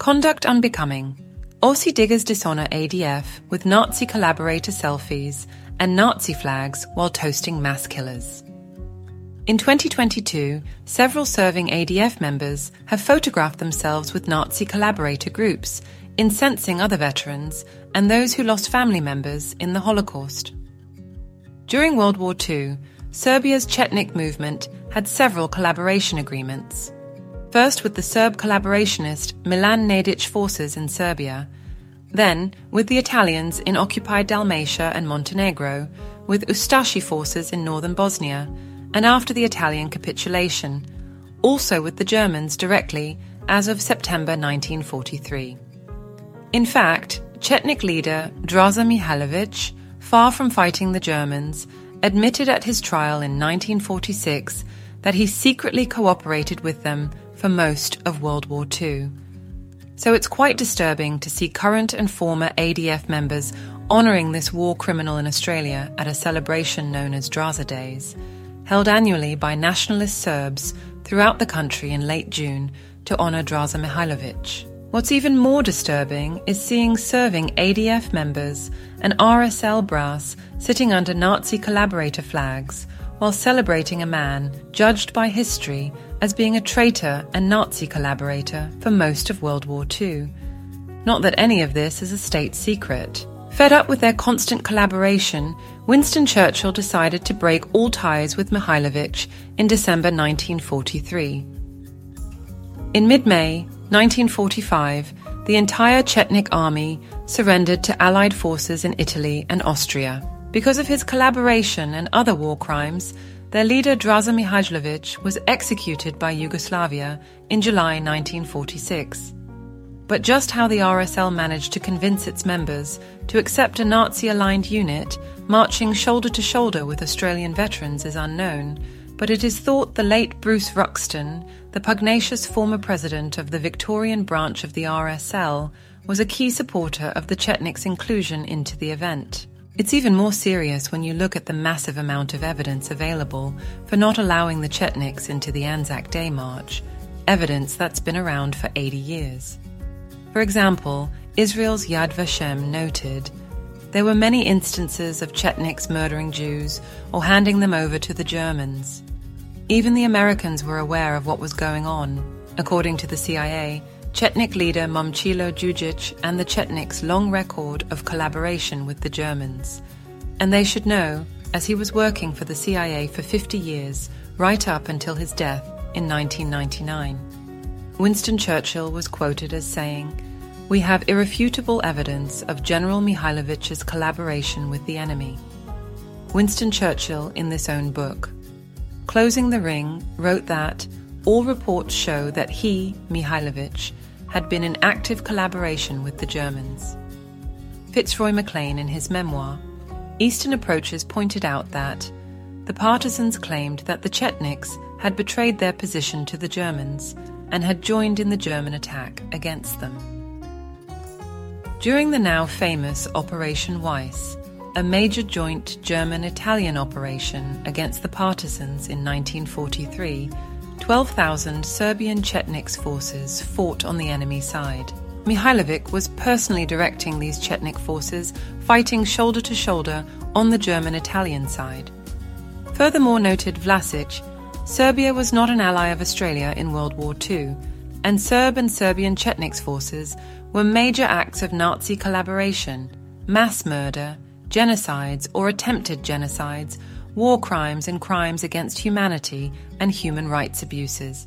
Conduct unbecoming. Aussie diggers dishonor ADF with Nazi collaborator selfies and Nazi flags while toasting mass killers. In 2022, several serving ADF members have photographed themselves with Nazi collaborator groups, incensing other veterans and those who lost family members in the Holocaust. During World War II, Serbia's Chetnik movement had several collaboration agreements. First with the Serb collaborationist Milan Nedic forces in Serbia, then with the Italians in occupied Dalmatia and Montenegro, with Ustashi forces in northern Bosnia, and after the Italian capitulation, also with the Germans directly as of September 1943. In fact, Chetnik leader Draza Mihailovic, far from fighting the Germans, admitted at his trial in 1946 that he secretly cooperated with them for most of World War II. So it's quite disturbing to see current and former ADF members honouring this war criminal in Australia at a celebration known as Draza Days, held annually by nationalist Serbs throughout the country in late June to honour Draza Mihailovic. What's even more disturbing is seeing serving ADF members and RSL brass sitting under Nazi collaborator flags while celebrating a man judged by history as being a traitor and Nazi collaborator for most of World War II. Not that any of this is a state secret. Fed up with their constant collaboration, Winston Churchill decided to break all ties with Mihailovic in December 1943. In mid May 1945, the entire Chetnik army surrendered to Allied forces in Italy and Austria. Because of his collaboration and other war crimes, their leader Draza Mihailovic was executed by Yugoslavia in July 1946. But just how the RSL managed to convince its members to accept a Nazi aligned unit marching shoulder to shoulder with Australian veterans is unknown, but it is thought the late Bruce Ruxton, the pugnacious former president of the Victorian branch of the RSL, was a key supporter of the Chetniks' inclusion into the event. It's even more serious when you look at the massive amount of evidence available for not allowing the Chetniks into the Anzac Day March, evidence that's been around for 80 years. For example, Israel's Yad Vashem noted there were many instances of Chetniks murdering Jews or handing them over to the Germans. Even the Americans were aware of what was going on. According to the CIA, Chetnik leader Momcilo Djujic and the Chetniks' long record of collaboration with the Germans. And they should know, as he was working for the CIA for 50 years, right up until his death in 1999. Winston Churchill was quoted as saying, We have irrefutable evidence of General Mihailovic's collaboration with the enemy. Winston Churchill, in this own book, Closing the Ring, wrote that all reports show that he, Mihailovic, had been in active collaboration with the Germans. Fitzroy MacLean, in his memoir, Eastern Approaches, pointed out that the partisans claimed that the Chetniks had betrayed their position to the Germans and had joined in the German attack against them. During the now famous Operation Weiss, a major joint German Italian operation against the partisans in 1943, 12,000 Serbian Chetniks forces fought on the enemy side. Mihailovic was personally directing these Chetnik forces fighting shoulder to shoulder on the German Italian side. Furthermore, noted Vlasic, Serbia was not an ally of Australia in World War II, and Serb and Serbian Chetniks forces were major acts of Nazi collaboration, mass murder, genocides or attempted genocides war crimes and crimes against humanity and human rights abuses.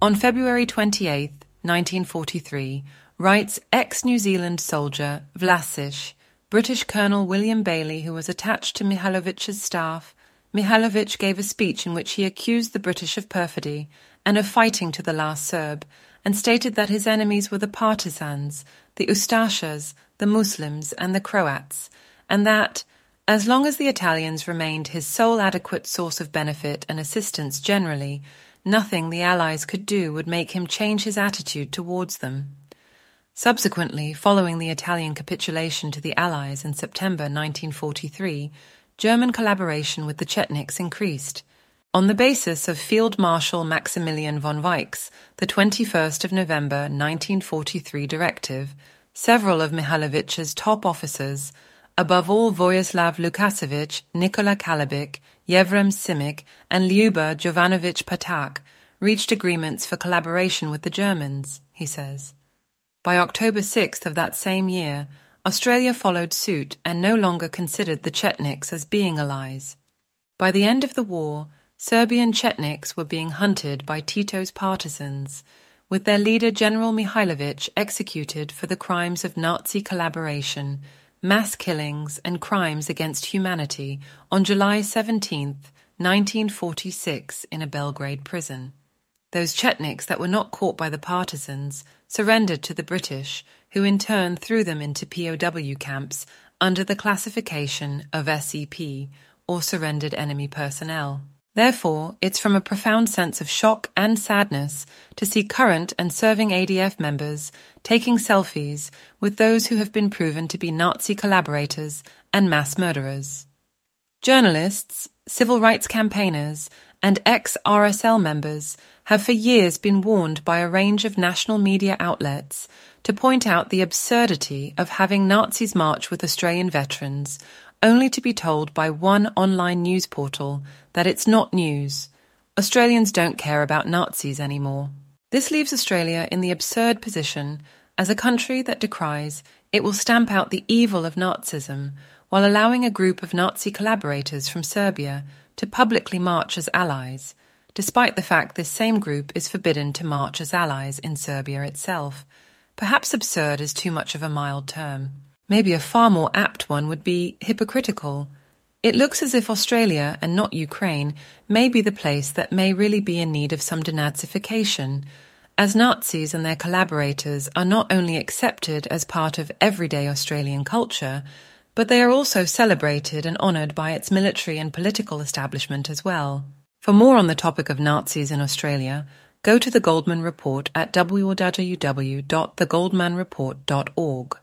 On February 28, 1943, writes ex New Zealand soldier Vlasic, British Colonel William Bailey, who was attached to Mihailovic's staff, Mihailovic gave a speech in which he accused the British of perfidy and of fighting to the last Serb, and stated that his enemies were the partisans, the Ustashas, the Muslims, and the Croats, and that, as long as the Italians remained his sole adequate source of benefit and assistance generally, nothing the Allies could do would make him change his attitude towards them. Subsequently, following the Italian capitulation to the Allies in September 1943, German collaboration with the Chetniks increased. On the basis of Field Marshal Maximilian von Weichs, the 21st of November 1943 directive, several of Mihailovic's top officers, above all Vojislav Lukacevic, Nikola Kalabic, Jevrem Simic, and Lyuba Jovanovich Patak, reached agreements for collaboration with the Germans, he says. By October 6th of that same year, Australia followed suit and no longer considered the Chetniks as being allies. By the end of the war, Serbian Chetniks were being hunted by Tito's partisans, with their leader General Mihailovic executed for the crimes of Nazi collaboration, mass killings, and crimes against humanity on July 17, 1946, in a Belgrade prison. Those Chetniks that were not caught by the partisans surrendered to the British, who in turn threw them into POW camps under the classification of SEP, or surrendered enemy personnel. Therefore, it's from a profound sense of shock and sadness to see current and serving ADF members taking selfies with those who have been proven to be Nazi collaborators and mass murderers. Journalists, civil rights campaigners, and ex RSL members have for years been warned by a range of national media outlets to point out the absurdity of having Nazis march with Australian veterans only to be told by one online news portal that it's not news. Australians don't care about Nazis anymore. This leaves Australia in the absurd position as a country that decries it will stamp out the evil of Nazism while allowing a group of Nazi collaborators from Serbia to publicly march as allies, despite the fact this same group is forbidden to march as allies in Serbia itself. Perhaps absurd is too much of a mild term. Maybe a far more apt one would be hypocritical. It looks as if Australia, and not Ukraine, may be the place that may really be in need of some denazification, as Nazis and their collaborators are not only accepted as part of everyday Australian culture, but they are also celebrated and honoured by its military and political establishment as well. For more on the topic of Nazis in Australia, go to the Goldman Report at www.thegoldmanreport.org.